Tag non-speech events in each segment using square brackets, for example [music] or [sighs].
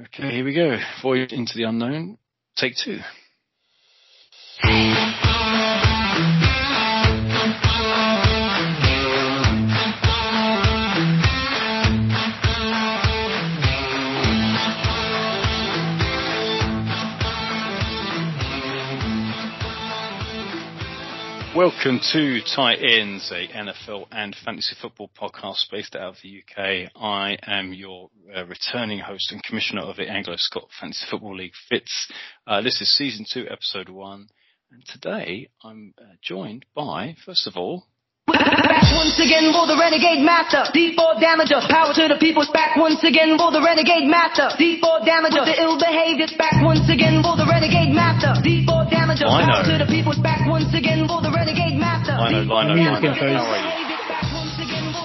Okay, here we go. Voyage into the unknown. Take two. Welcome to Tight Ends, a NFL and fantasy football podcast based out of the UK. I am your uh, returning host and commissioner of the Anglo-Scott Fantasy Football League, Fitz. Uh, this is season two, episode one, and today I'm uh, joined by, first of all, Back once again for the Renegade Master. D4 Damager. Power to the people. Back once again for the Renegade Master. D4 Damager. With the ill behavior. Back once again for the Renegade Master. D4 Damager. Lino. Power to the people. Back once again for the Renegade Master. Lino, Lino, D4 Lino. Damager. How are you? Back once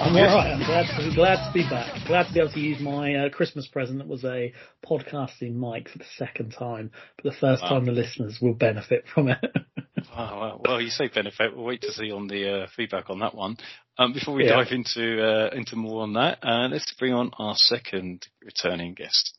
I'm alright. I'm glad to, glad to be back. Glad to be able to use my uh, Christmas present that was a podcasting mic for the second time, but the first Wow. time the listeners will benefit from it. [laughs] Oh, well, well, you say benefit. We'll wait to see on the uh, feedback on that one. Um, before we Yeah. dive into uh, into more on that, uh, let's bring on our second returning guest.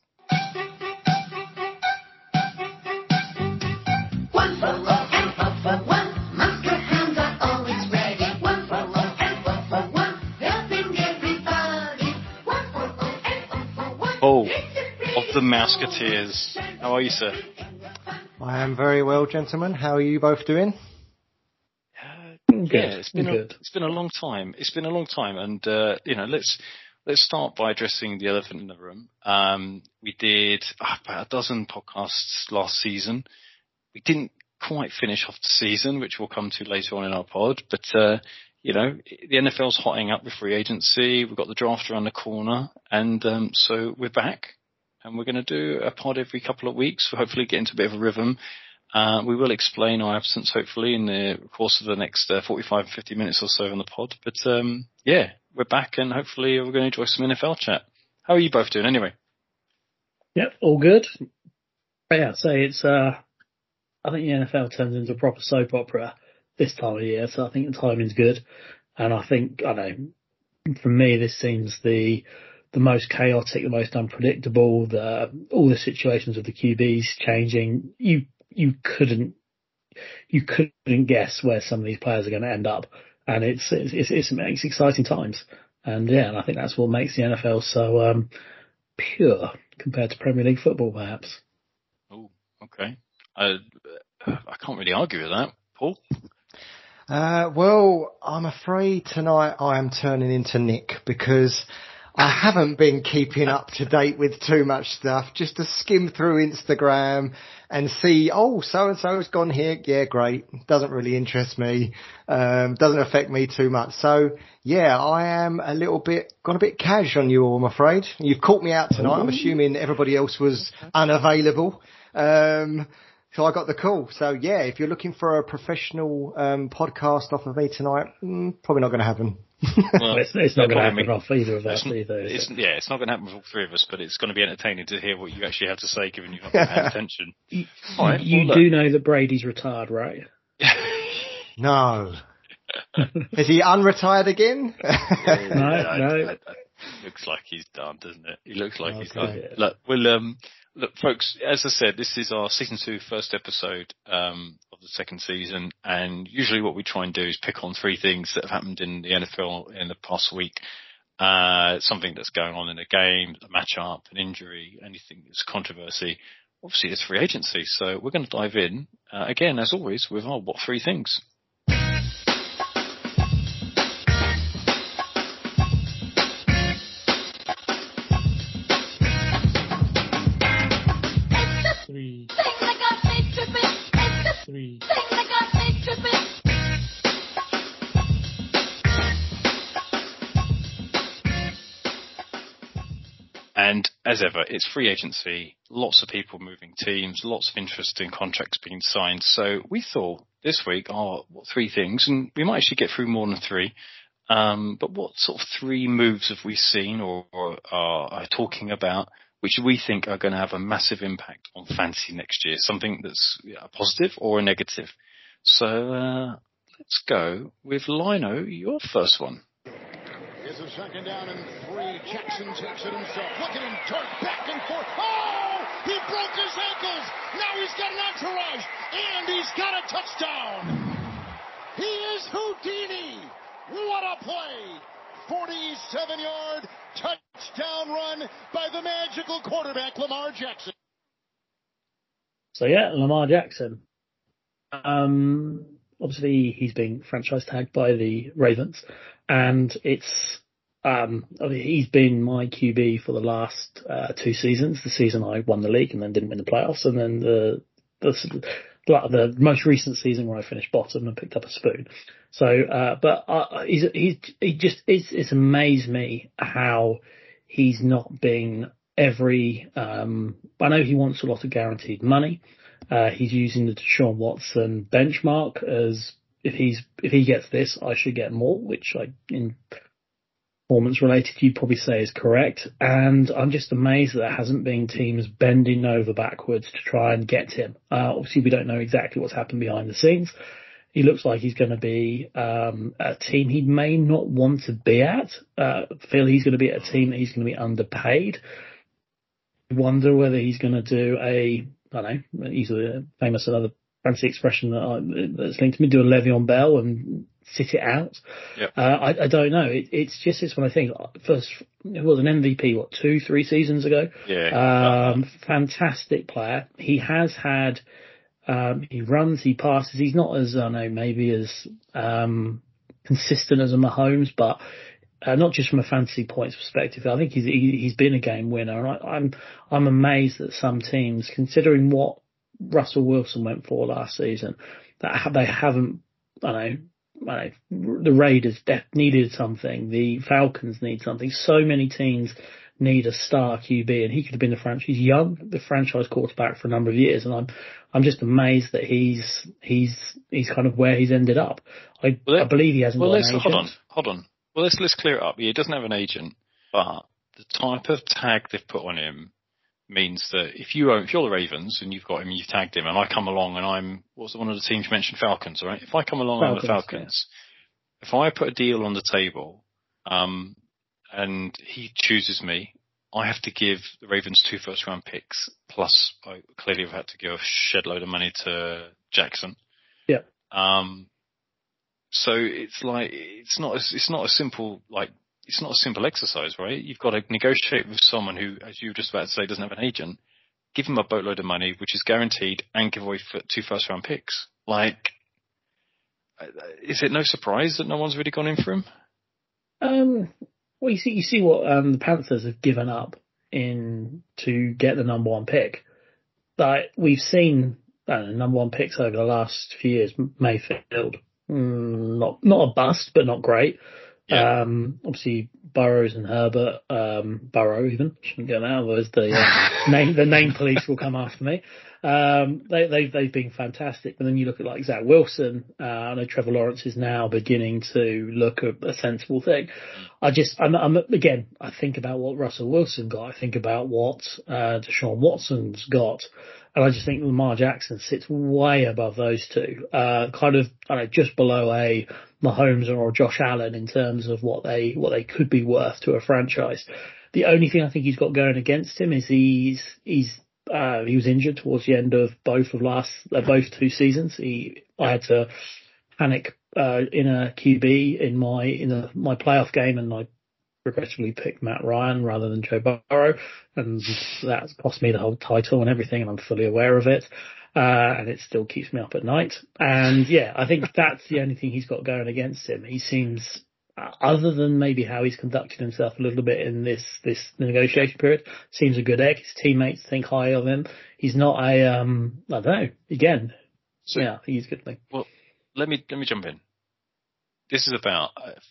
One for all and all for one. Monster hands are always ready. One for all and all for one. Helping everybody. One for all and all for one. Oh, of the Musketeers. How are you, sir? I am very well, gentlemen. How are you both doing? good. Yeah, it's been a, good. it's been a long time. It's been a long time, and uh, you know, let's let's start by addressing the elephant in the room. Um, we did uh, about a dozen podcasts last season. We didn't quite finish off the season, which we'll come to later on in our pod. But uh, you know, the NFL's hotting up with free agency. We've got the draft around the corner, and um, so we're back. And we're going to do a pod every couple of weeks. Hopefully get into a bit of a rhythm. Uh, we will explain our absence hopefully in the course of the next uh, 45, 50 minutes or so on the pod. But um, yeah, we're back and hopefully we're going to enjoy some NFL chat. How are you both doing anyway? Yep, all good. Yeah, so it's uh, I think the NFL turns into a proper soap opera this time of year, so I think the timing's good. And I think I know, for me, this seems the the most chaotic, the most unpredictable. The all the situations of the QBs changing, you you couldn't you couldn't guess where some of these players are going to end up, and it's it's it's, it's, it's exciting times. And yeah, and I think that's what makes the NFL so um, pure compared to Premier League football, perhaps. Oh, okay. I, I can't really argue with that. Paul? Uh, well, I'm afraid tonight I am turning into Nick because I haven't been keeping up to date with too much stuff. Just to skim through Instagram and see, oh, so and so has gone here. Yeah, great. Doesn't really interest me. Um, doesn't affect me too much. So yeah, I am a little bit got a bit cash on you all. I'm afraid you've caught me out tonight. I'm assuming everybody else was unavailable. Um, so I got the call. So yeah, if you're looking for a professional um, podcast off of me tonight, mm, probably not going to happen. Well, it's, it's not no going to problem. happen off either of us It's, either. it's, it? yeah, it's not going to happen with all three of us, but it's going to be entertaining to hear what you actually have to say, given you've not been paying [laughs] attention. All right, you well, look. do know that Brady's retired, right? [laughs] No. [laughs] Is he unretired again? Yeah, no. I- I- looks like he's done, doesn't it? He looks like he's done. Okay. Look, well, um, look, folks. As I said, this is our season two first episode um, of the second season, and usually what we try and do is pick on three things that have happened in the NFL in the past week. Uh, something that's going on in a game, a matchup, an injury, anything that's controversy. Obviously, it's free agency, so we're going to dive in uh, again, as always, with our what three things. And as ever, it's free agency, lots of people moving teams, lots of interesting contracts being signed. So we thought this week are what, three things, and we might actually get through more than three. Um, but what sort of three moves have we seen or, or are, are talking about which we think are going to have a massive impact on fantasy next year? Something that's a positive or a negative. So uh, let's go with Lino, your first one. A second down and three. Jackson takes it himself. Look at him back and forth. Oh! He broke his ankles. Now he's got an entourage. And he's got a touchdown. He is Houdini. What a play. 47 yard touchdown run by the magical quarterback, Lamar Jackson. So yeah, Lamar Jackson. Um, obviously he's being franchise tagged by the Ravens, and it's um, I mean, he's been my QB for the last uh, two seasons. The season I won the league and then didn't win the playoffs, and then the the the most recent season where I finished bottom and picked up a spoon. So, uh, but uh, he's he's he just it's it's amazed me how he's not been every. Um, I know he wants a lot of guaranteed money. Uh, he's using the Deshaun Watson benchmark as if he's if he gets this, I should get more, which I in performance related you'd probably say is correct. And I'm just amazed that there hasn't been teams bending over backwards to try and get him. Uh, obviously we don't know exactly what's happened behind the scenes. He looks like he's going to be um, a team he may not want to be at. Uh, feel he's going to be at a team that he's going to be underpaid. Wonder whether he's going to do a I don't know, he's a famous another fancy expression that I, that's linked to me, do a Le'Veon Bell and sit it out. Yep. Uh, I, I don't know. It, it's just it's when I think first it was an MVP what two three seasons ago. Yeah. Um, fantastic player. He has had. Um, he runs, he passes. He's not as I don't know maybe as um, consistent as a Mahomes, but uh, not just from a fantasy points perspective. I think he's he, he's been a game winner, and I, I'm I'm amazed that some teams, considering what Russell Wilson went for last season, that ha- they haven't. I know. Know the Raiders needed something. The Falcons need something. So many teams need a star QB, and he could have been the franchise. He's young, the franchise quarterback for a number of years, and I'm I'm just amazed that he's he's he's kind of where he's ended up. I, Well, I believe he hasn't Well, got let's hold on, hold on. Well, let's let's clear it up. He doesn't have an agent, but the type of tag they've put on him means that if you own, if you're the Ravens and you've got him, you've tagged him, and I come along and I'm what's one of the teams you mentioned, Falcons, right? If I come along on the Falcons, Falcons, if I put a deal on the table, um, and he chooses me, I have to give the Ravens two first round picks plus I clearly have had to give a shed load of money to Jackson. Yeah. Um, so it's like it's not as it's not a simple like it's not a simple exercise, right? You've got to negotiate with someone who, as you were just about to say, doesn't have an agent. Give him a boatload of money, which is guaranteed, and give away two first round picks. Like, uh, is it no surprise that no one's really gone in for him? Um, well, you see, you see what um, the Panthers have given up in to get the number one pick. Like we've seen, know, number one picks over the last few years. Mayfield, mm, not not a bust, but not great. Yeah. Um, obviously Burrows and Herbert, um, Burrow even shouldn't get that. Otherwise, the uh, [laughs] name the name police will come after me. Um, they, they've they've been fantastic. But then you look at like Zach Wilson. Uh, I know Trevor Lawrence is now beginning to look a, a sensible thing. I just I'm, I'm again I think about what Russell Wilson got. I think about what uh, Deshaun Watson's got. And I just think Lamar Jackson sits way above those two, uh, kind of, I don't know, just below a Mahomes or Josh Allen in terms of what they, what they could be worth to a franchise. The only thing I think he's got going against him is he's, he's, uh, he was injured towards the end of both of last, uh, both two seasons. He, I had to panic, uh, in a QB in my, in a, my playoff game and I regrettably picked Matt Ryan rather than Joe Burrow, and that's cost me the whole title and everything, and I'm fully aware of it. Uh, and it still keeps me up at night. And yeah, I think that's the only thing he's got going against him. He seems, uh, other than maybe how he's conducted himself a little bit in this, this negotiation period, seems a good egg. His teammates think high of him. He's not a, um, I don't know, again, So- yeah, I think he's a good thing. Well, let me let me jump in. This is about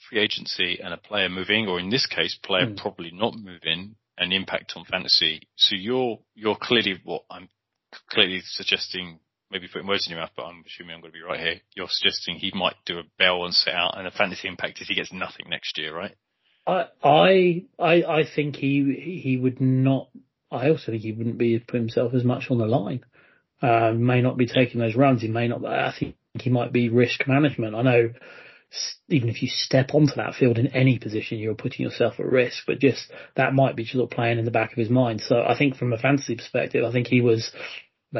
free agency and a player moving, or in this case, player Hmm. probably not moving, and impact on fantasy. So you're you're clearly what I'm clearly suggesting. Maybe putting words in your mouth, but I'm assuming I'm going to be right here. You're suggesting he might do a bell and sit out, and a fantasy impact if he gets nothing next year, right? I I I I think he he would not. I also think he wouldn't be put himself as much on the line. Uh, may not be taking those runs. He may not. I think he might be risk management. I know even if you step onto that field in any position, you're putting yourself at risk. But just that might be sort of playing in the back of his mind. So I think from a fantasy perspective, I think he was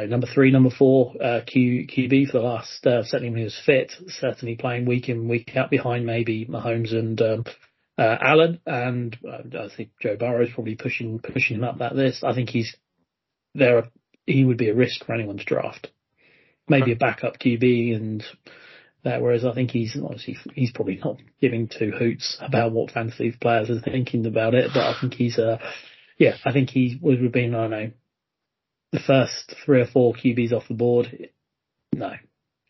number three, number four uh, Q, QB for the last, uh, certainly when he was fit, certainly playing week in, week out behind maybe Mahomes and um, uh, Allen. And uh, I think Joe Burrow is probably pushing pushing him up that list. I think he's there. He would be a risk for anyone to draft. Maybe a backup QB and that. Whereas I think he's obviously he's probably not giving two hoots about what fantasy players are thinking about it. But I think he's uh yeah, I think he would have been I don't know the first three or four QBs off the board. No,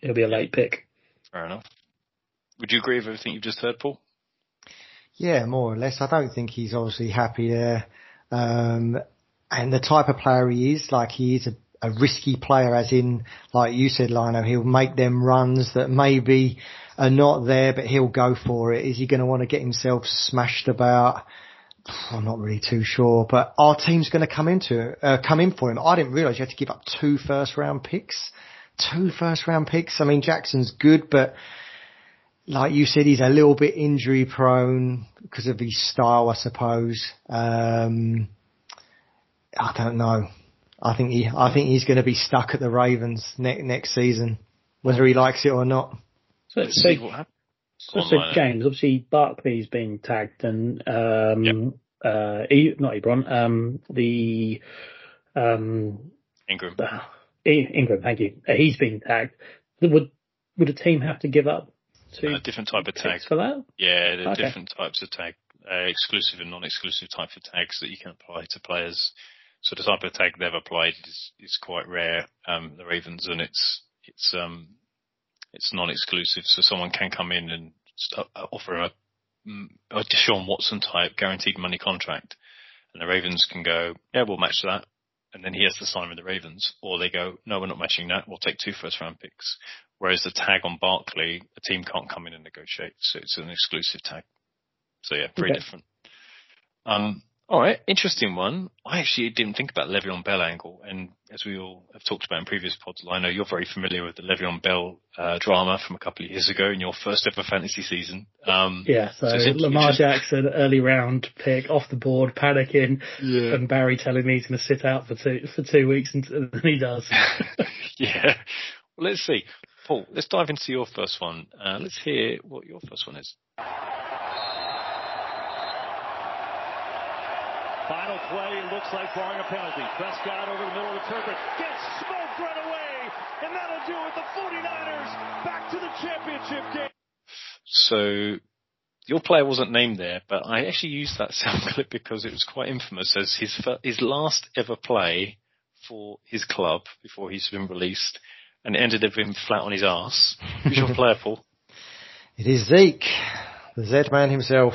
it'll be a late pick. Fair enough. Would you agree with everything you've just heard, Paul? Yeah, more or less. I don't think he's obviously happy there. Um, and the type of player he is, like he is a, a risky player as in, like you said, Lino, he'll make them runs that maybe are not there, but he'll go for it. Is he going to want to get himself smashed about? I'm not really too sure, but our team's going to come into uh, come in for him. I didn't realise you had to give up two first round picks. Two first round picks. I mean, Jackson's good, but like you said, he's a little bit injury prone because of his style, I suppose. Um, I don't know. I think he, I think he's going to be stuck at the Ravens ne- next season, whether he likes it or not. So, Let's see what happens. So, Go on, so James, obviously Barkley's been tagged and um uh e- not Ebron, um the um Ingram. uh, E- Ingram, thank you. Uh, he's been tagged. Would would a team have to give up two A different type of tag. for that? Yeah, there are Okay. different types of tag, uh, exclusive and non-exclusive type of tags that you can apply to players. So the type of tag they've applied is, is quite rare, um, the Ravens, and it's, it's, um, it's non-exclusive. So someone can come in and uh, offer a, mm, a Deshaun Watson type guaranteed money contract. And the Ravens can go, yeah, we'll match that. And then he has to sign with the Ravens. Or they go, no, we're not matching that. We'll take two first round picks. Whereas the tag on Barkley, a team can't come in and negotiate. So it's an exclusive tag. So yeah, very Okay. different. Um, all right, interesting one. I actually didn't think about Le'Veon Bell angle, and as we all have talked about in previous pods, I know you're very familiar with the Le'Veon Bell uh, drama from a couple of years ago in your first ever fantasy season. Um, Yeah, so, So Lamar Jackson, early round pick, off the board, panicking, Yeah. and Barry telling me he's going to sit out for two for two weeks, and, and he does. [laughs] yeah. Well, let's see. Paul, let's dive into your first one. Uh, let's hear what your first one is. Final play looks like barring a penalty. Prescott over the middle of the turf gets smoked right away, and that'll do it. The 49ers back to the championship game. So your player wasn't named there, but I actually used that [laughs] sound clip because it was quite infamous as his his last ever play for his club before he's been released, and ended up him flat on his ass. Who's your player, Paul? [laughs] It is Zeke, the Z man himself.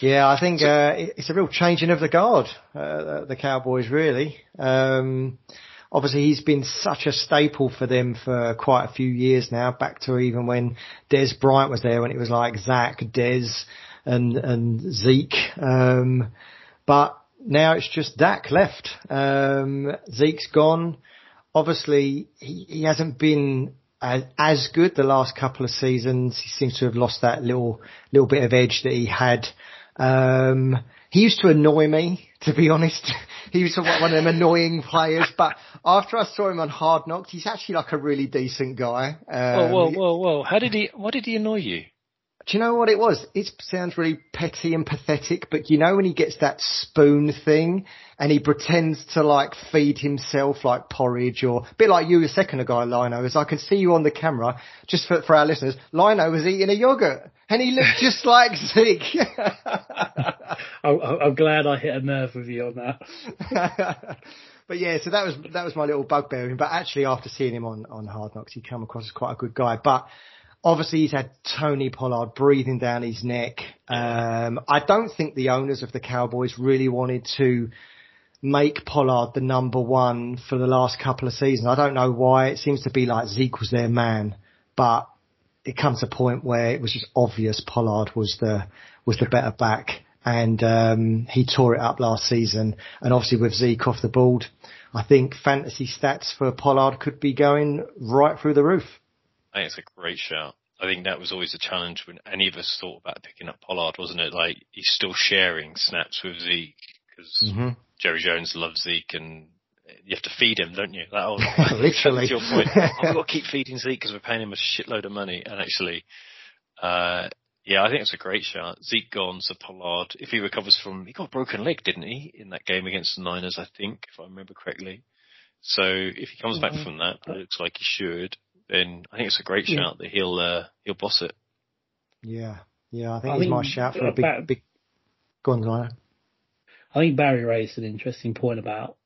Yeah, I think uh, it's a real changing of the guard, uh, the Cowboys really. Um, obviously, he's been such a staple for them for quite a few years now, back to even when Dez Bryant was there, when it was like Zach, Dez, and and Zeke. Um, but now it's just Dak left. Um, Zeke's gone. Obviously, he, he hasn't been as, as good the last couple of seasons. He seems to have lost that little little bit of edge that he had. Um, he used to annoy me, to be honest. [laughs] he was one of them annoying players, but after I saw him on Hard Knocks, he's actually like a really decent guy. Whoa, Um, whoa, whoa, whoa! How did he? Why did he annoy you? Do you know what it was? It sounds really petty and pathetic, but you know when he gets that spoon thing and he pretends to like feed himself like porridge or a bit like you a second ago, Lino, as I can see you on the camera, just for, for our listeners, Lino was eating a yogurt and he looked just [laughs] like Zeke. [laughs] I'm glad I hit a nerve with you on that. [laughs] but yeah, so that was that was my little bugbear. But actually, after seeing him on on Hard Knocks, he came across as quite a good guy. But obviously, he's had Tony Pollard breathing down his neck. Um, I don't think the owners of the Cowboys really wanted to make Pollard the number one for the last couple of seasons. I don't know why. It seems to be like Zeke was their man, but it comes to a point where it was just obvious Pollard was the was the better back, and um, he tore it up last season. And obviously with Zeke off the board, I think fantasy stats for Pollard could be going right through the roof. I think it's a great shout. I think that was always a challenge when any of us thought about picking up Pollard, wasn't it? Like he's still sharing snaps with Zeke because hmm Jerry Jones loves Zeke and you have to feed him, don't you? That whole- [laughs] Literally. to your point. I've got [laughs] to keep feeding Zeke because we're paying him a shitload of money. And actually, uh, yeah, I think it's a great shot. Zeke gone, so Pollard, if he recovers from, he got a broken leg, didn't he, in that game against the Niners, I think, if I remember correctly. So if he comes back Mhm. from that, it looks like he should, then I think it's a great Yeah. shout that he'll, uh, he'll boss it. Yeah, yeah. I think I he's think my shout for a big, about- big. Go on, Ryan. I think Barry raised an interesting point about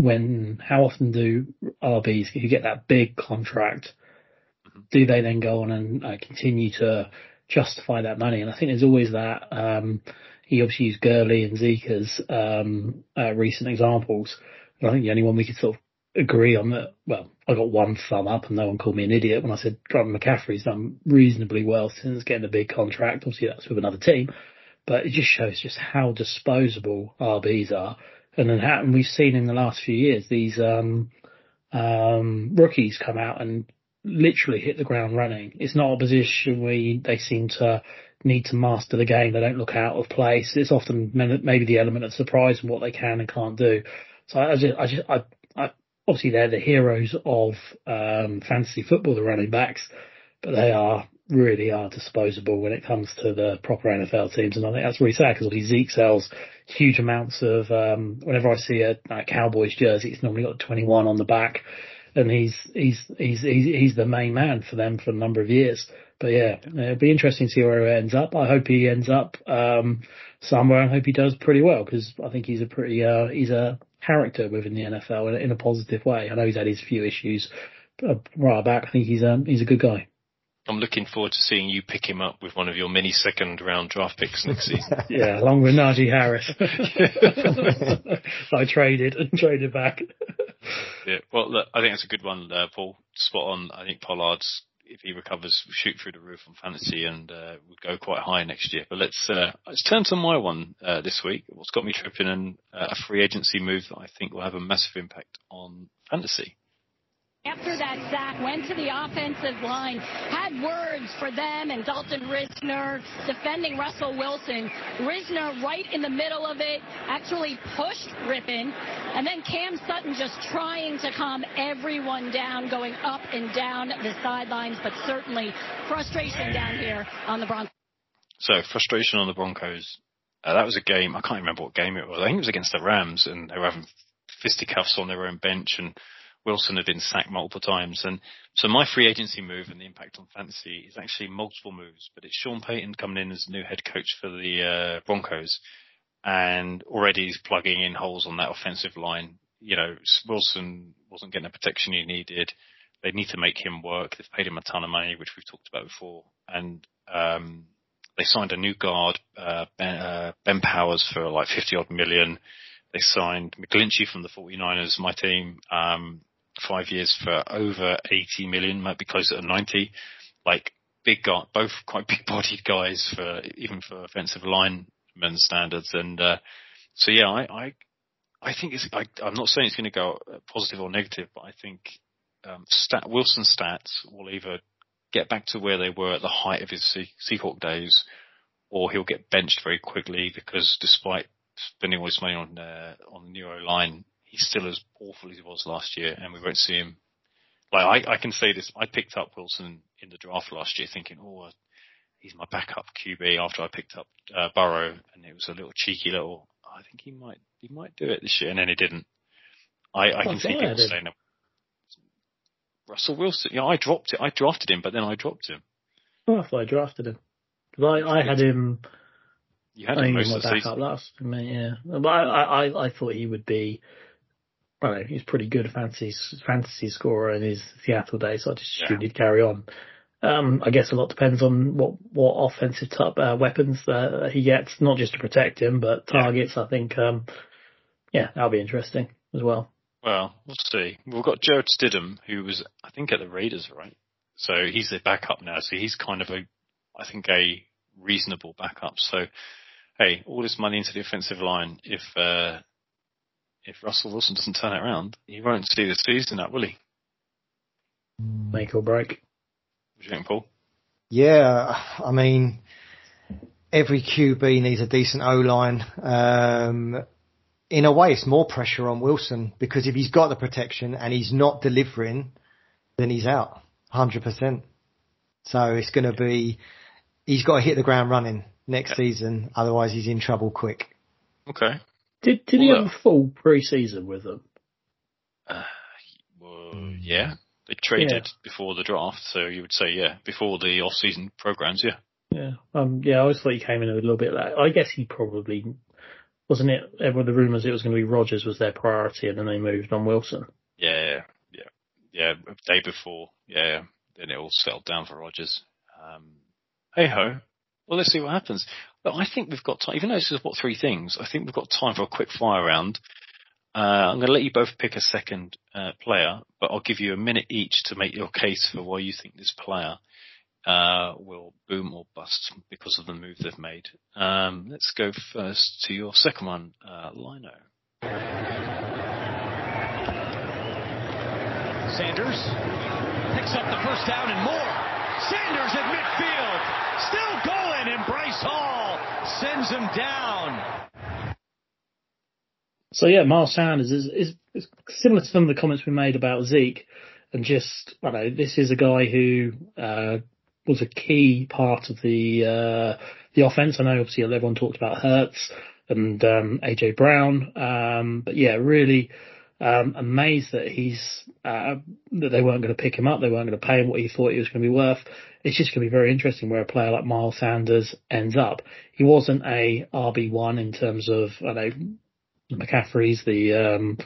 when how often do RBs who get that big contract do they then go on and uh, continue to justify that money? And I think there's always that. Um, he obviously used Gurley and Zeke as um, uh, recent examples. And I think the only one we could sort of agree on that. Well, I got one thumb up, and no one called me an idiot when I said Robert McCaffrey's done reasonably well since getting a big contract. Obviously, that's with another team but it just shows just how disposable RBs are. And then how, and we've seen in the last few years these um, um, rookies come out and literally hit the ground running. It's not a position where you, they seem to need to master the game. They don't look out of place. It's often maybe the element of surprise and what they can and can't do. So I just, I just, I obviously they're the heroes of um, fantasy football, the running backs, but they are really are disposable when it comes to the proper NFL teams, and I think that's really sad because obviously Zeke sells huge amounts of. Um, whenever I see a like, Cowboys jersey, it's normally got 21 on the back, and he's he's he's he's he's the main man for them for a number of years. But yeah, it'll be interesting to see where he ends up. I hope he ends up um, somewhere. I hope he does pretty well because I think he's a pretty uh, he's a character within the NFL in, a- in a positive way. I know he's had his few issues, but right back, I think he's um, he's a good guy. I'm looking forward to seeing you pick him up with one of your many second round draft picks next season. [laughs] Yeah, along with Najee Harris. [laughs] I traded and [laughs] traded back. Yeah. Well, look, I think that's a good one, uh, Paul. Spot on. I think Pollard's, if he recovers, shoot through the roof on fantasy and uh, would go quite high next year. But let's uh, let's turn to my one uh, this week. What's got me tripping and uh, a free agency move that I think will have a massive impact on fantasy. After that sack, went to the offensive line, had words for them and Dalton Risner defending Russell Wilson. Risner right in the middle of it, actually pushed Rippin, and then Cam Sutton just trying to calm everyone down, going up and down the sidelines, but certainly frustration down here on the Broncos. So frustration on the Broncos. Uh, that was a game. I can't remember what game it was. I think it was against the Rams, and they were having fisticuffs on their own bench, and Wilson had been sacked multiple times. And so my free agency move and the impact on fantasy is actually multiple moves, but it's Sean Payton coming in as new head coach for the uh, Broncos, and already he's plugging in holes on that offensive line. You know, Wilson wasn't getting the protection he needed. They need to make him work. They've paid him a ton of money, which we've talked about before, and um, they signed a new guard, uh, ben, uh, ben Powers, for like 50 odd million. They signed McGlinchey from the 49ers, my team, um, five years for over 80 million, might be closer to 90. Like big guy, both [laughs] quite big bodied guys for, even for offensive lineman standards. And, uh, so yeah, I, I, I think it's, I, I'm not saying it's going to go positive or negative, but I think, um, stat, Wilson's stats will either get back to where they were at the height of his Sea- Seahawk days, or he'll get benched very quickly because despite spending all his money on uh, on the Nero line, he's still as awful as he was last year, and we won't see him. Like I, I can say this, I picked up Wilson in the draft last year, thinking, oh, he's my backup QB. After I picked up uh, Burrow, and it was a little cheeky little. I think he might he might do it this year, and then he didn't. I, I can Oh, see people I did. saying that. Russell Wilson, yeah, I dropped it. I drafted him, but then I dropped him. Oh, I thought I drafted him. I, I had him. You had I him most of my the backup season. last. I mean, yeah, but I, I- I thought he would be. Know, he's pretty good fantasy fantasy scorer in his Seattle days, so I just Yeah. he'd carry on. Um, I guess a lot depends on what what offensive type uh, weapons uh, he gets, not just to protect him, but Yeah. targets. I think, um, yeah, that'll be interesting as well. Well, we'll see. We've got Jarrett Stidham, who was, I think, at the Raiders, right? So he's their backup now. So he's kind of a, I think, a reasonable backup. So, hey, all this money into the offensive line. If uh, if Russell Wilson doesn't turn it around, he won't see the season up, will he? Make or break. What do you think, Paul? Yeah, I mean, every QB needs a decent O line. Um, in a way, it's more pressure on Wilson because if he's got the protection and he's not delivering, then he's out, hundred percent. So it's going to be, he's got to hit the ground running next season, otherwise he's in trouble quick. Okay. Did did he have a full pre-season with them? Uh, well, yeah. They traded before the draft, so you would say, yeah, before the off-season programs, yeah. Yeah. Um. Yeah. I always thought he came in a little bit late. I guess he probably wasn't it. Everyone the rumours it was going to be Rodgers was their priority, and then they moved on Wilson. Yeah, yeah, yeah. Day before, yeah. Then it all settled down for Rodgers. Um, hey ho. Well, let's see what happens. But I think we've got time. Even though this is what three things, I think we've got time for a quick fire round. Uh, I'm going to let you both pick a second uh, player, but I'll give you a minute each to make your case for why you think this player uh, will boom or bust because of the move they've made. Um, let's go first to your second one, uh, Lino. Sanders picks up the first down and more. Sanders at midfield, still going, and Bryce Hall sends him down. So yeah, Miles Sanders is, is, is similar to some of the comments we made about Zeke, and just I know this is a guy who uh, was a key part of the uh, the offense. I know obviously everyone talked about Hurts and um, AJ Brown, um, but yeah, really um, amazed that he's uh, that they weren't going to pick him up. They weren't going to pay him what he thought he was going to be worth. It's just going to be very interesting where a player like Miles Sanders ends up. He wasn't a RB one in terms of I know McCaffrey's, the um,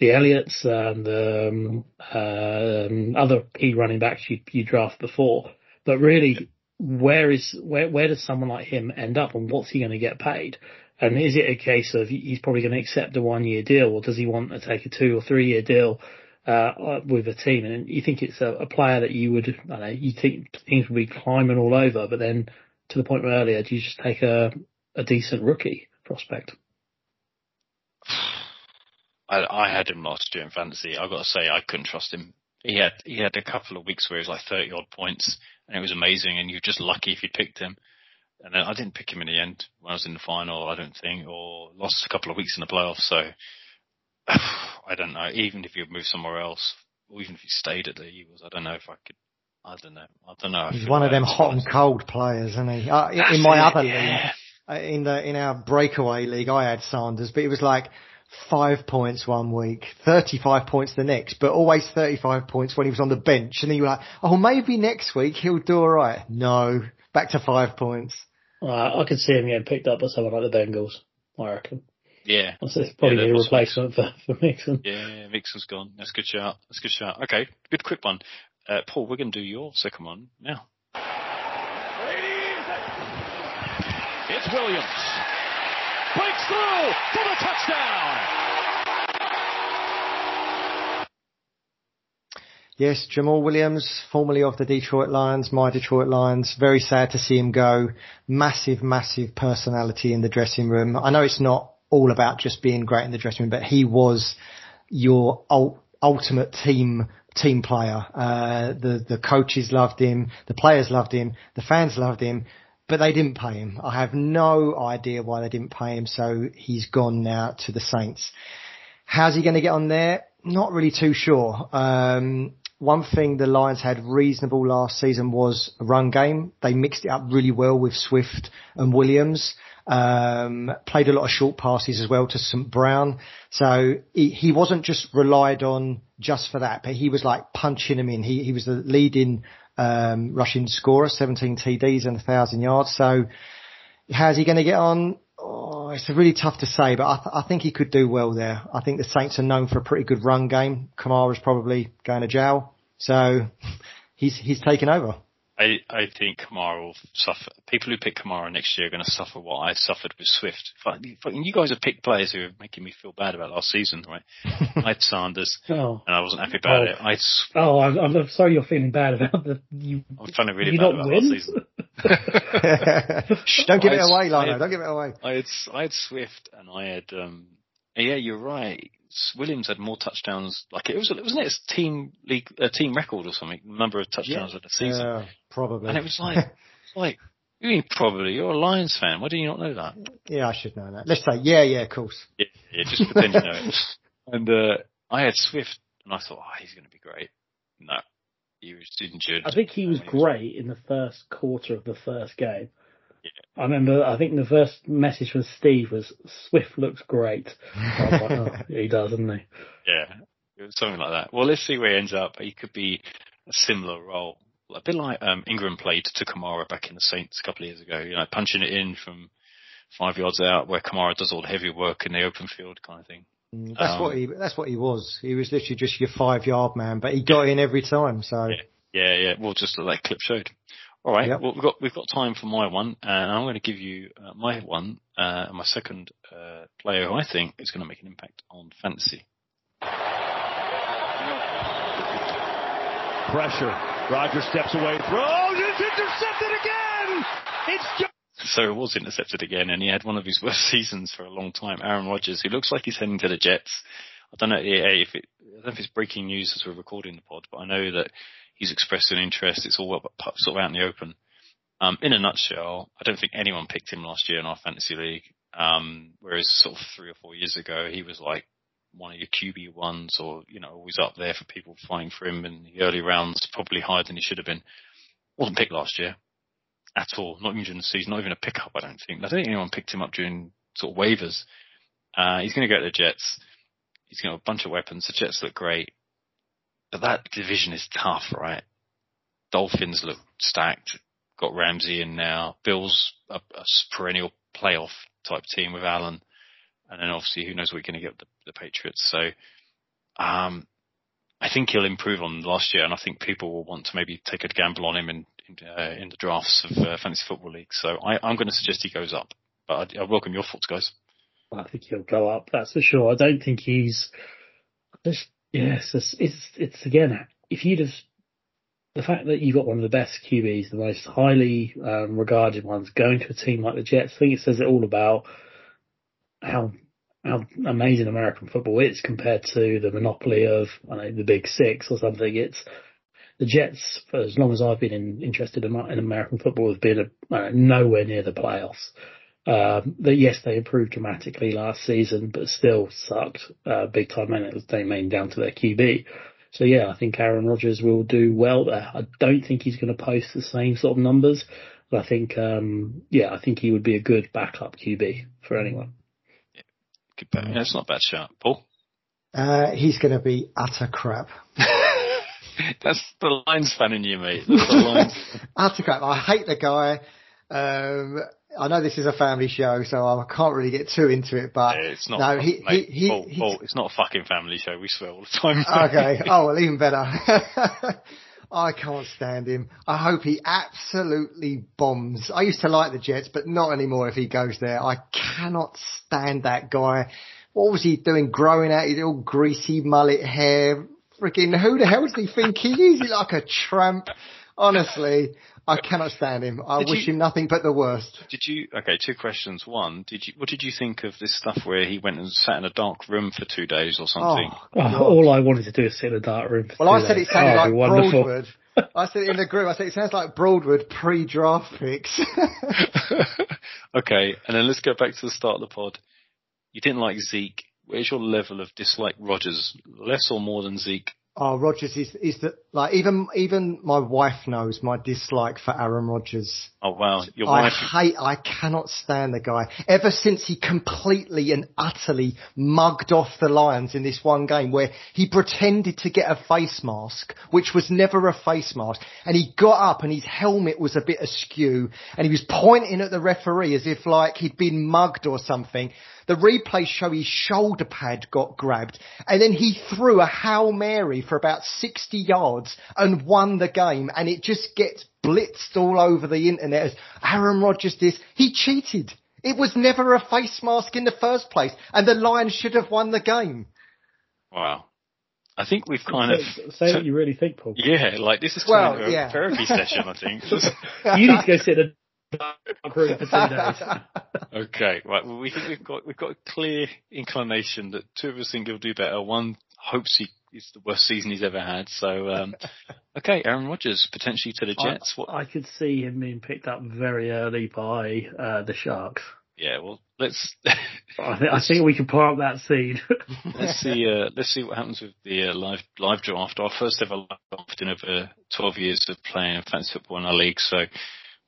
the Elliotts, and the um, um, other key running backs you, you draft before. But really, where is where where does someone like him end up, and what's he going to get paid? And is it a case of he's probably going to accept a one year deal, or does he want to take a two or three year deal uh, with a team? And you think it's a, a player that you would, know, you think teams would be climbing all over, but then to the point earlier, do you just take a a decent rookie prospect? [sighs] I, I had him last year in fantasy. I've got to say, I couldn't trust him. He had he had a couple of weeks where he was like thirty odd points, and it was amazing. And you're just lucky if you picked him. And then I didn't pick him in the end when I was in the final. I don't think, or lost a couple of weeks in the playoffs. So [sighs] I don't know. Even if he you moved somewhere else, or even if you stayed at the Eagles, I don't know if I could. I don't know. I don't know. He's one of them hot and cold players, isn't he? Uh, in- my it, other yeah. league, uh, in the in our breakaway league, I had Sanders, but it was like five points one week, thirty-five points the next, but always thirty-five points when he was on the bench, and then you were like, oh, maybe next week he'll do all right. No, back to five points. Uh, I could see him getting picked up by someone like the Bengals. I reckon. Yeah. That's probably Yeah, a replacement for, for Mixon. Yeah, Mixon's gone. That's a good shout. That's a good shout. Okay, good quick one. Uh, Paul, we're going to do your second one now. It's Williams. Breaks through for the touchdown. Yes, Jamaal Williams, formerly of the Detroit Lions, my Detroit Lions. Very sad to see him go. Massive, massive personality in the dressing room. I know it's not all about just being great in the dressing room, but he was your ultimate team team player. Uh, the the coaches loved him, the players loved him, the fans loved him, but they didn't pay him. I have no idea why they didn't pay him, so he's gone now to the Saints. How's he going to get on there? Not really too sure. Um, one thing the Lions had reasonable last season was a run game. They mixed it up really well with Swift and Williams. Um, played a lot of short passes as well to St. Brown. So he, he wasn't just relied on just for that, but he was like punching them in. He, he was the leading, um, rushing scorer, 17 TDs and 1,000 yards. So how's he going to get on? Oh, it's really tough to say, but I, th- I think he could do well there. I think the Saints are known for a pretty good run game. Kamara's probably going to jail, so he's he's taken over. I, I think Kamara will suffer. People who pick Kamara next year are going to suffer what I suffered with Swift. Fucking- fucking You guys have picked players who are making me feel bad about last season, right? [laughs] I had Sanders, Oh, and I wasn't happy about Oh. it. I had, S- oh, I'm, I'm sorry you're feeling bad about the you. I'm feeling really you bad not about win? last season. Shh, [laughs] don't give it away, Lino. Don't give it away. I had I had Swift and I had um yeah you're right Williams had more touchdowns. Like it was, a wasn't it a team league, a team record or something? Number of touchdowns of the season, Yeah, probably. and it was like, [laughs] like, you mean probably? You're a Lions fan. Why do you not know that? yeah, I should know that. Let's say, yeah, yeah, of course. Yeah, yeah just pretend you know it. [laughs] And uh, I had Swift, and I thought, oh, he's going to be great. No, he was injured. I think he was great in the first quarter of the first game. I remember, I think the first message from Steve was, Swift looks great. Like, oh, [laughs] he does, doesn't he? Yeah, it was something like that. Well, let's see where he ends up. He could be a similar role, a bit like um, Ingram played to Kamara back in the Saints a couple of years ago. You know, punching it in from five yards out, where Kamara does all the heavy work in the open field, kind of thing. Mm, That's Um, what he. That's what he was. He was literally just your five yard man, but he got in every time. So Yeah, yeah, yeah. Well, just like that clip showed. All right. Yep. Well, we've got we've got time for my one, and I'm going to give you uh, my one, uh, my second uh, player who I think is going to make an impact on fantasy. Pressure. Roger steps away, throws, it's intercepted again! It's just So it was intercepted again, and he had one of his worst [laughs] seasons for a long time. Aaron Rodgers, who looks like he's heading to the Jets. I don't know if it, I don't know if it's breaking news as we're recording the pod, but I know that he's expressed an interest. It's all sort of out in the open. Um, in a nutshell, I don't think anyone picked him last year in our fantasy league. Um, whereas sort of three or four years ago, he was like one of your QB ones, or you know, always up there for people fighting for him in the early rounds, probably higher than he should have been. Wasn't picked last year at all. Not even during the season, not even a pickup, I don't think. I don't think anyone picked him up during sort of waivers. Uh, he's going to go to the Jets. He's have a bunch of weapons. The Jets look great. But that division is tough, right? Dolphins look stacked. Got Ramsey in now. Bills a, a perennial playoff type team with Allen. And then obviously who knows what you're going to get with the, the Patriots. So, um, I think he'll improve on last year, and I think people will want to maybe take a gamble on him in, uh, in the drafts of uh, fantasy football league. So I, I'm going to suggest he goes up. But I, I welcome your thoughts, guys. I think he'll go up. That's for sure. I don't think he's just yes. It's it's, it's again. If you just the fact that you've got one of the best QBs, the most highly um, regarded ones, going to a team like the Jets, I think it says it all about how how amazing American football is compared to the monopoly of I know the Big Six or something. It's the Jets, for as long as I've been in, interested in, in American football, have been uh, nowhere near the playoffs. Um, that yes, they improved dramatically last season, but still sucked uh, big time, and it was they mainly down to their QB. So yeah, I think Aaron Rodgers will do well there. I don't think he's going to post the same sort of numbers, but I think um, yeah, I think he would be a good backup QB for anyone. Good bet. Yeah, it's not a bad shout. Paul? uh, he's going to be utter crap. [laughs] [laughs] That's the Lions fan in you, mate. That's the Lions. [laughs] crap. I hate the guy. Um, I know this is a family show, so I can't really get too into it. But Yeah, it's not. no, he, mate, he, he, Paul, he- Paul, it's not a fucking family show. We swear all the time. okay. [laughs] Oh, well, even better. I can't stand him. I hope he absolutely bombs. I used to like the Jets, but not anymore if he goes there. I cannot stand that guy. What was he doing growing out his little greasy mullet hair? Freaking who the hell does he think he is? He's like a tramp. Honestly, I cannot stand him. I Did wish you- him nothing but the worst. Did you? Okay, two questions. One, did you? What did you think of this stuff where he went and sat in a dark room for two days or something? Oh, Oh, all I wanted to do is sit in a dark room. For Well, I two said it days. sounded Oh, like it'd wonderful. Broadwood. I said it in the group. I said it sounds like Broadwood pre-draft picks. [laughs] okay, and then let's go back to the start of the pod. You didn't like Zeke. Where's your level of dislike Rodgers? Less or more than Zeke? oh, Rodgers is is the like even even my wife knows my dislike for Aaron Rodgers. Oh wow, your I wife. hate, I cannot stand the guy. Ever since he completely and utterly mugged off the Lions in this one game where he pretended to get a face mask, which was never a face mask, and he got up and his helmet was a bit askew, and he was pointing at the referee as if like he'd been mugged or something. The replays show his shoulder pad got grabbed, and then he threw a Hail Mary for about 60 yards and won the game, and it just gets blitzed all over the internet as Aaron Rodgers this. He cheated. It was never a face mask in the first place, and the Lions should have won the game. Wow. I think we've kind of. Say, say what you really think, Paul. Yeah, like this is Well, kind of a yeah. therapy session. I think. [laughs] You need to go sit in a dark room for two days. [laughs] Okay, right. Well, we think we've got we've got a clear inclination that two of us think he'll do better. One hopes he it's the worst season he's ever had. So, um, [laughs] okay, Aaron Rodgers potentially to the Jets. I, What? I could see him being picked up very early by uh, the Sharks. Yeah, well, let's [laughs] I, th- I think we can plant that seed. [laughs] let's see uh, let's see what happens with the uh, live live draft. Our first ever live draft in over 12 years of playing fantasy football in our league. So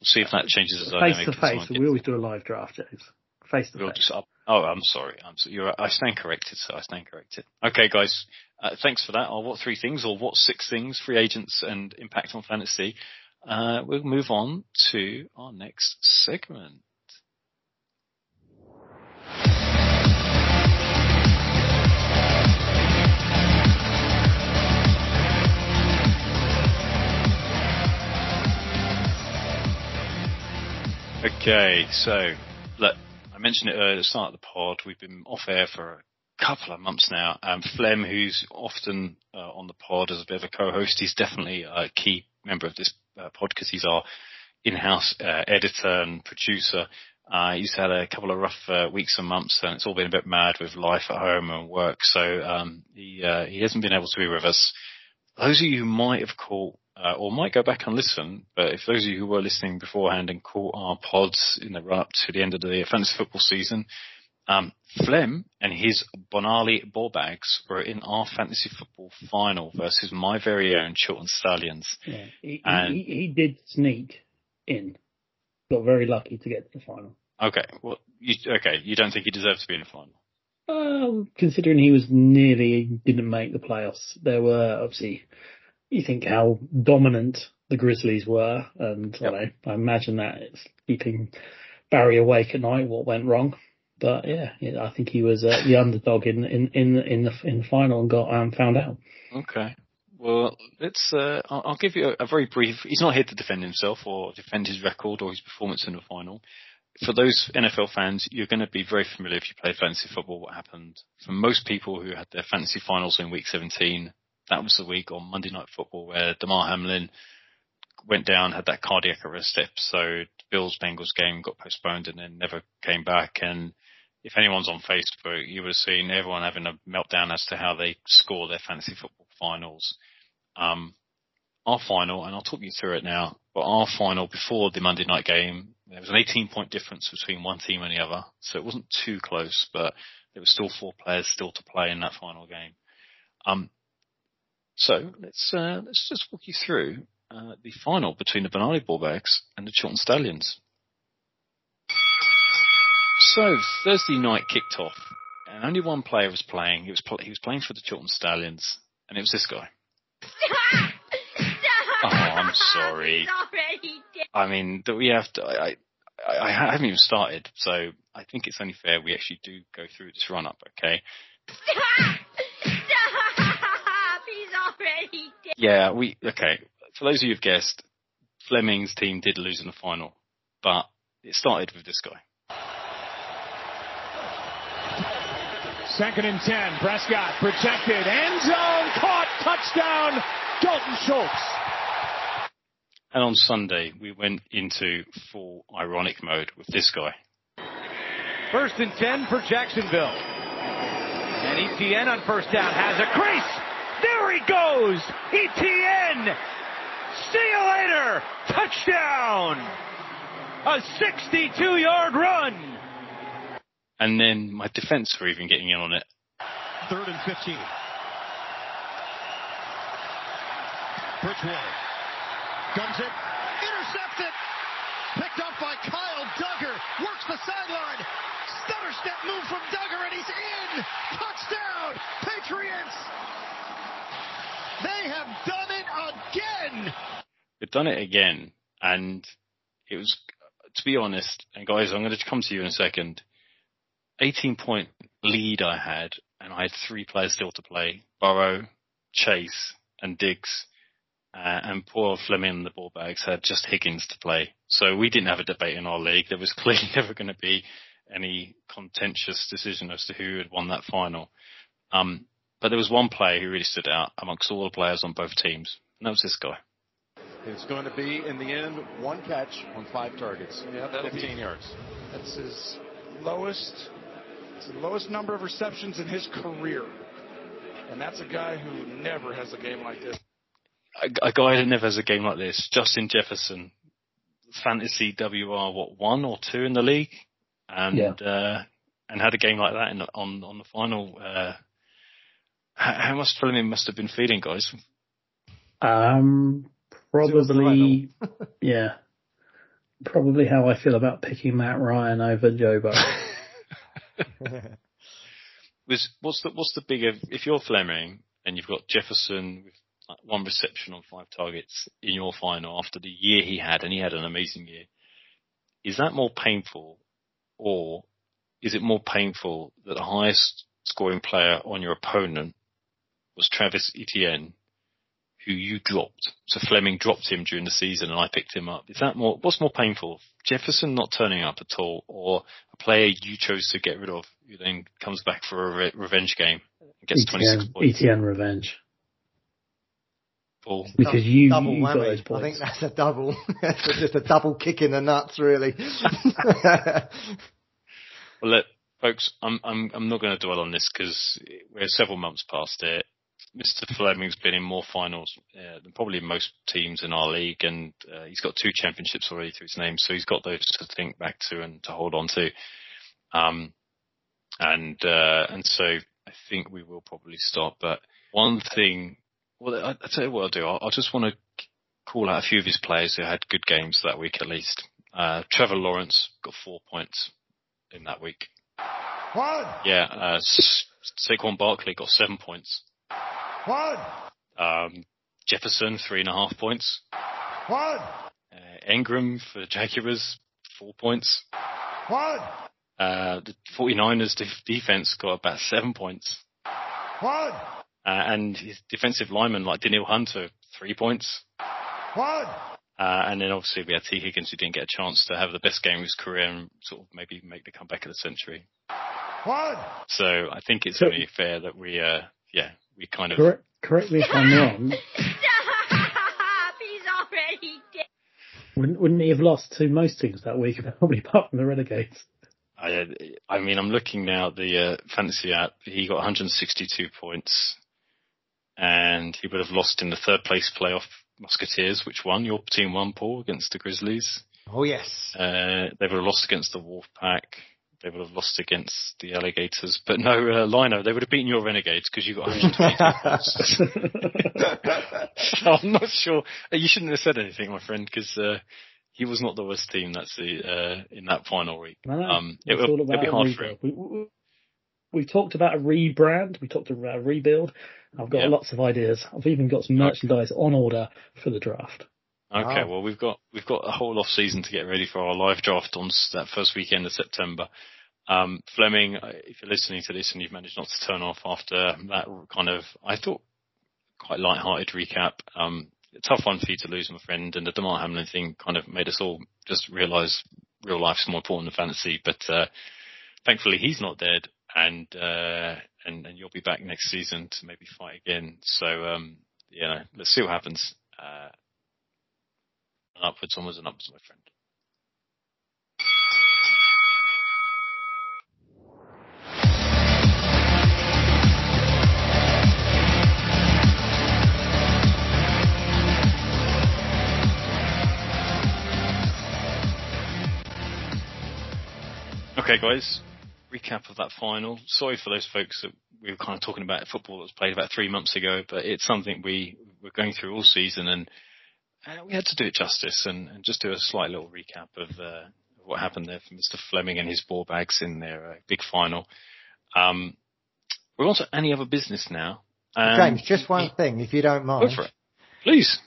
see if that changes the face to face. We always do a live draft, James. Face to face. Oh, I'm sorry. I'm so, you're. I stand corrected. So I stand corrected. Okay, guys. Uh, thanks for that. Or what three things, or what six things? Free agents and impact on fantasy. Uh, we'll move on to our next segment. Okay, so look, I mentioned it earlier at the start of the pod. We've been off air for a couple of months now. Um, Flem, who's often uh, on the pod as a bit of a co-host, he's definitely a key member of this uh, pod because he's our in-house uh, editor and producer. Uh, he's had a couple of rough uh, weeks and months, and it's all been a bit mad with life at home and work. So um, he uh, he hasn't been able to be with us. Those of you who might have caught uh, or might go back and listen, but if those of you who were listening beforehand and caught our pods in the run up to the end of the fantasy football season, um, Flem and his Bonali ball bags were in our fantasy football final versus my very own Chiltern Stallions. Yeah, he, And- he, he did sneak in. Got very lucky to get to the final. Okay, well, you, okay, you don't think he deserves to be in the final? Um, considering he was nearly didn't make the playoffs, there were obviously. You think how dominant the Grizzlies were, and you Yep. know, I imagine that it's keeping Barry awake at night. What went wrong? But yeah, yeah I think he was uh, the underdog in in in the, in the in the final and got um, found out. Okay. Well, let's. Uh, I'll, I'll give you a, a very brief. He's not here to defend himself or defend his record or his performance in the final. For those NFL fans, you're going to be very familiar if you play fantasy football. What happened for most people who had their fantasy finals in Week 17? That was the week on Monday Night Football where Damar Hamlin went down, had that cardiac arrest episode. Bills Bengals game got postponed and then never came back. And if anyone's on Facebook, you would have seen everyone having a meltdown as to how they score their fantasy football finals. Um, our final, and I'll talk you through it now, but our final before the Monday night game, there was an 18 point difference between one team and the other. So it wasn't too close, but there were still four players still to play in that final game. Um, so let's, uh, let's just walk you through, uh, the final between the Benali Bullbags and the Chiltern Stallions. So Thursday night kicked off, and only one player was playing. He was pl- he was playing for the Chiltern Stallions, and it was this guy. [laughs] Oh, I'm sorry. [laughs] I mean, that we have to. I, I, I haven't even started, so I think it's only fair we actually do go through this run up. Okay? [laughs] Yeah, we okay. For those of you who've guessed, Fleming's team did lose in the final, but it started with this guy. Second and ten. Prescott protected. End zone caught. Touchdown. Dalton Schultz. And on Sunday, we went into full ironic mode with this guy. First and 10 for Jacksonville. And Etienne on first down has a crease. There he goes. Etienne. See you later. Touchdown. A 62 yard run. And then my defense were even getting in on it. Third and 15. Bridgewater guns it, intercepted, picked up by Kyle Dugger, works the sideline, stutter step move from Dugger, and he's in. Touchdown, Patriots! They have done it again. They've done it again, and it was, to be honest, and guys, I'm going to come to you in a second. 18 point lead I had, and I had three players still to play: Burrow, Chase, and Diggs. Uh, and poor Fleming the ball bags had just Higgins to play. So we didn't have a debate in our league. There was [laughs] clearly never going to be any contentious decision as to who had won that final. Um, but there was one player who really stood out amongst all the players on both teams, and that was this guy. It's going to be, in the end, one catch on five targets, Yeah, 15 be- yards. That's his lowest, it's the lowest number of receptions in his career. And that's a guy who never has a game like this. a, a guy that never has a game like this, Justin Jefferson, fantasy WR what one or two in the league, and Yeah. uh, and had a game like that in, on on the final. Uh, how, much Fleming must have been feeling, guys? Um, probably, [laughs] [laughs] yeah, probably how I feel about picking Matt Ryan over Joe Burrow. [laughs] Was what's the what's the bigger if you're Fleming and you've got Jefferson with like, one reception on five targets in your final after the year he had, and he had an amazing year. Is that more painful, or is it more painful that the highest scoring player on your opponent was Travis Etienne, who you dropped? So Fleming dropped him during the season, and I picked him up. Is that more? What's more painful? Jefferson not turning up at all, or a player you chose to get rid of, who then comes back for a re- revenge game and gets 26 points? Etienne revenge. Paul. Because you, double you got whammy. those I think that's a double. [laughs] that's just a double kick in the nuts, really. [laughs] Well, look, folks, I'm I'm I'm not going to dwell on this because we're several months past it. Mr. Fleming's been in more finals uh, than probably most teams in our league, and uh, he's got two championships already to his name, so he's got those to think back to and to hold on to. Um, and uh, and so I think we will probably stop. But one thing, well, I, I tell you what I'll do. I'll, I'll just want to call out a few of his players who had good games that week at least. Uh, Trevor Lawrence got four points in that week. One, Yeah, uh, Saquon Barkley got seven points. One, Um, Jefferson three and a half points. one, Uh, Engram for Jaguars four points. one, Uh, the 49ers def- defense got about seven points. one, Uh, and his defensive lineman like Danielle Hunter three points. one. Uh, and then obviously we had Tee Higgins who didn't get a chance to have the best game of his career and sort of maybe make the comeback of the century. One. So I think it's So- only fair that we, uh, yeah, we kind of Correct, correct me if I'm wrong. Stop! [laughs] He's already dead. Wouldn't, wouldn't he have lost to most teams that week, [laughs] probably apart from the Renegades? I, I mean, I'm looking now at the uh, fantasy app. He got 162 points, and he would have lost in the third place playoff Musketeers, which won. Your team won, Paul, against the Grizzlies. oh yes. Uh, they would have lost against the Wolfpack. They would have lost against the Alligators, but no, uh, Lino. They would have beaten your Renegades because you got [laughs] 122 points. so [laughs] I'm not sure. Uh, You shouldn't have said anything, my friend, because uh, he was not the worst team that's the, uh, in that final week. No, Um, it will it'll be hard for him. We, we, we talked about a rebrand. We talked about a rebuild. I've got Yeah. lots of ideas. I've even got some merchandise on order for the draft. Okay, well we've got we've got a whole off season to get ready for our live draft on that first weekend of September. Um, Fleming, uh, if you're listening to this and you've managed not to turn off after that kind of, I thought quite light-hearted recap. Um, tough one for you to lose, my friend, and the Damar Hamlin thing kind of made us all just realise real life's more important than fantasy. But uh, thankfully, he's not dead, and uh, and and you'll be back next season to maybe fight again. So um, yeah, let's see what happens. Uh, upwards, onwards, and upwards, my friend. Okay, guys. Recap of that final. Sorry for those folks that we were kind of talking about football that was played about three months ago, but it's something we were going through all season, and uh, we had to do it justice and, and just do a slight little recap of uh, what happened there for Mr. Fleming and his ball bags in their uh, big final. Um, we're on to any other business now. Um, James, just one thing, if you don't mind. Go for it, please.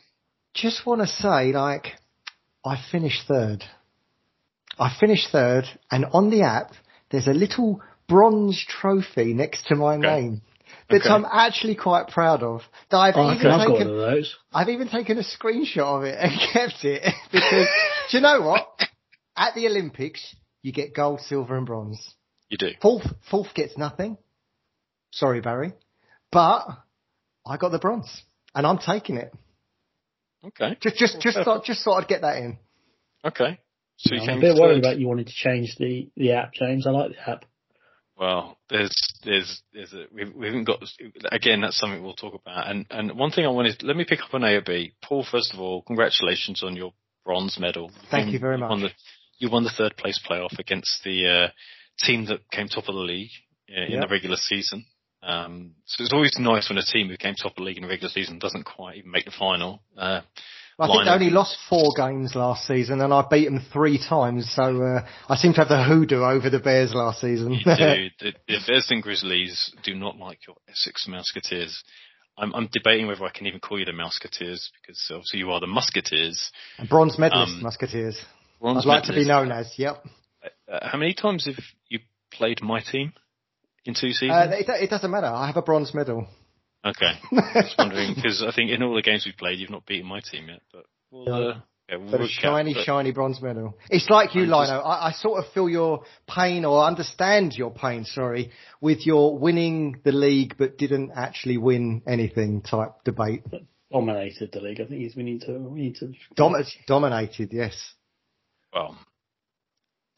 Just want to say, like, I finished third. I finished third, and on the app, there's a little bronze trophy next to my Okay. name that Okay. I'm actually quite proud of. That I've Oh, even okay, I've got one taken, of those. I've even taken a screenshot of it and [laughs] kept it because do you know what? At the Olympics, you get gold, silver, and bronze. You do. Fourth, fourth gets nothing. Sorry, Barry, but I got the bronze, and I'm taking it. Okay. Just, just, just thought, just thought I'd get that in. Okay. So you I'm a bit worried about you wanting to change the, the app, James. I like the app. Well, there's, there's, there's a, we, we haven't got, again, that's something we'll talk about. And, and one thing I wanted, let me pick up on A or B. Paul, first of all, congratulations on your bronze medal. Thank you very won much. the, you won the third place playoff against the, uh, team that came top of the league in Yeah. the regular season. Um, so it's always nice when a team who came top of the league in the regular season doesn't quite even make the final. Uh, I think they only lost four games last season, and I beat them three times. So uh, I seem to have the hoodoo over the Bears last season. You do. [laughs] The, the Bears and Grizzlies do not like your Essex Musketeers. I'm, I'm debating whether I can even call you the Musketeers because obviously you are the Musketeers. Bronze medalist Um, Musketeers. Bronze I'd like to be known as. Yep. Uh, how many times have you played my team in two seasons? Uh, it, it doesn't matter. I have a bronze medal. Okay, [laughs] just wondering because I think in all the games we've played, you've not beaten my team yet. But we'll, uh, yeah, we'll But a work out, shiny, but- shiny bronze medal. It's like you, I'm Lino. just- I, I sort of feel your pain or understand your pain, sorry, with your winning the league but didn't actually win anything type debate. Dominated the league. I think is we need to we need to Dom- dominated, yes. well,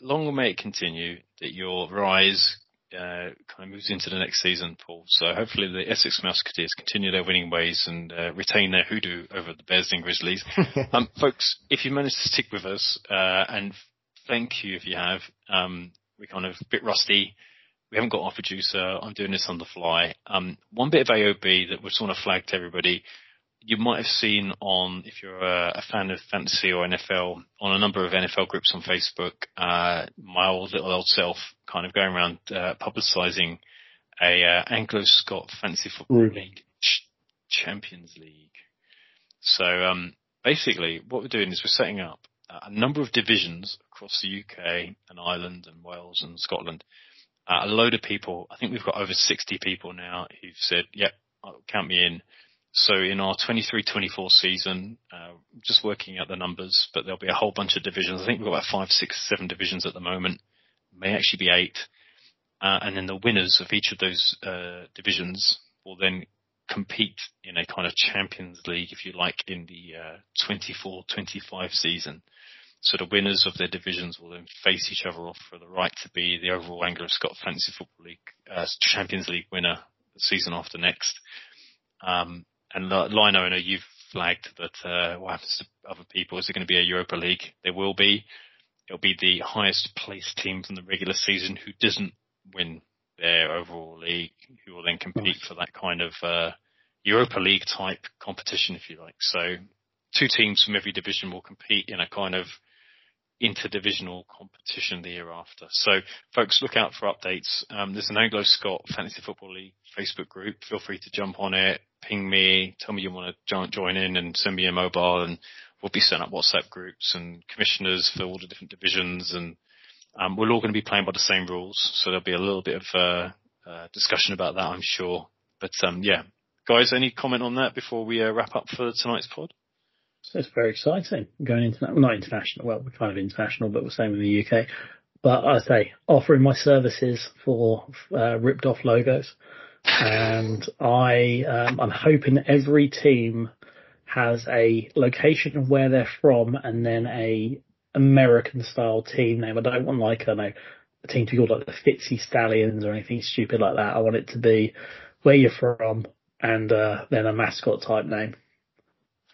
long may it continue that your rise uh, kind of moves into the next season, Paul. So hopefully the Essex Musketeers continue their winning ways and uh, retain their hoodoo over the Bears and Grizzlies. [laughs] um, folks, if you managed to stick with us, uh, and thank you if you have, um, we're kind of a bit rusty. We haven't got our producer. I'm doing this on the fly. Um, one bit of AOB that was sort of flagged to everybody you might have seen on, if you're a, a fan of fantasy or NFL, on a number of NFL groups on Facebook, uh, my old little old self kind of going around uh, publicising a uh, Anglo-Scot fantasy football league, Ch- Champions League. So um, basically, what we're doing is we're setting up a number of divisions across the UK and Ireland and Wales and Scotland. Uh, a load of people. I think we've got over 60 people now who've said, "Yep, count me in." So in our 23-24 season, uh, just working out the numbers, but there'll be a whole bunch of divisions. I think we've got about five, six, seven divisions at the moment. May actually be eight. Uh, and then the winners of each of those uh, divisions will then compete in a kind of Champions League, if you like, in the uh, 24-25 season. So the winners of their divisions will then face each other off for the right to be the overall Anglo-Scot Fantasy Football League uh, Champions League winner season after next. Um, and Li- Lino, I know you've flagged that uh, what happens to other people? Is it going to be a Europa League? There will be. It'll be the highest placed team from the regular season who doesn't win their overall league, who will then compete for that kind of uh, Europa League type competition, if you like. So two teams from every division will compete in a kind of interdivisional competition the year after. So folks, look out for updates. Um, there's an Anglo-Scot Fantasy Football League Facebook group. Feel free to jump on it, ping me, tell me you want to join, in and send me a mobile and we'll be setting up WhatsApp groups and commissioners for all the different divisions and um, we're all going to be playing by the same rules. So there'll be a little bit of uh, uh, discussion about that, I'm sure. But um, yeah, guys, any comment on that before we uh, wrap up for tonight's pod? So it's very exciting going into well, not international. Well, we're kind of international, but we're staying in the UK. But I say offering my services for uh, ripped off logos, and I um, I'm hoping every team has a location of where they're from, and then a American style team name. I don't want like I don't know a team to be called like the Fitzy Stallions or anything stupid like that. I want it to be where you're from and uh, then a mascot type name.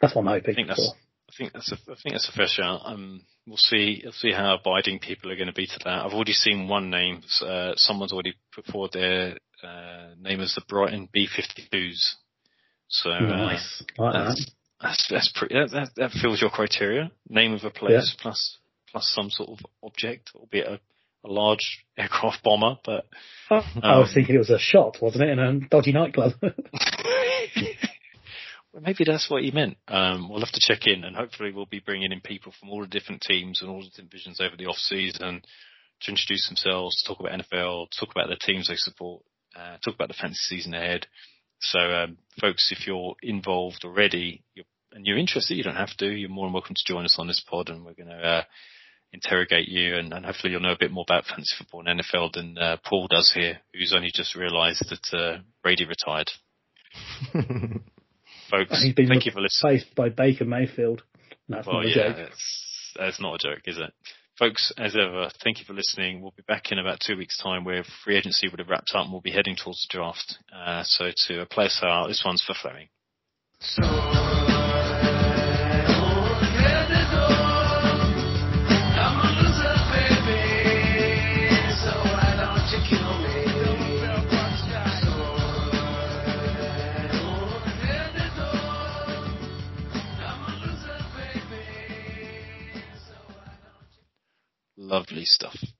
That's what I'm I hoping think for. I think that's a I think that's a fair shout. Um, we'll see we'll see how abiding people are going to be to that. I've already seen one name. Uh, someone's already put forward their uh, name as the Brighton B52s. So uh, Nice. Like that. that's, that's that's pretty. That, that that fills your criteria. Name of a place plus plus some sort of object, albeit a, a large [laughs] aircraft bomber. But I was um, thinking it was a shot, wasn't it, in a dodgy nightclub? [laughs] Well, maybe that's what he meant. Um, we'll have to check in, and hopefully we'll be bringing in people from all the different teams and all the different divisions over the off season to introduce themselves, talk about NFL, talk about the teams they support, uh, talk about the fantasy season ahead. So, um, folks, if you're involved already you're, and you're interested, you don't have to. You're more than welcome to join us on this pod, and we're going to uh, interrogate you, and, and hopefully you'll know a bit more about fantasy football and NFL than uh, Paul does here, who's only just realised that uh, Brady retired. [laughs] folks. He's been Thank you for listening. replaced by Baker Mayfield. That's Well, not a yeah, joke. it's, that's not a joke, is it? Folks, as ever, thank you for listening. We'll be back in about two weeks' time where free agency would have wrapped up and we'll be heading towards the draft. Uh, so to a place out, this one's for Fleming. Lovely stuff.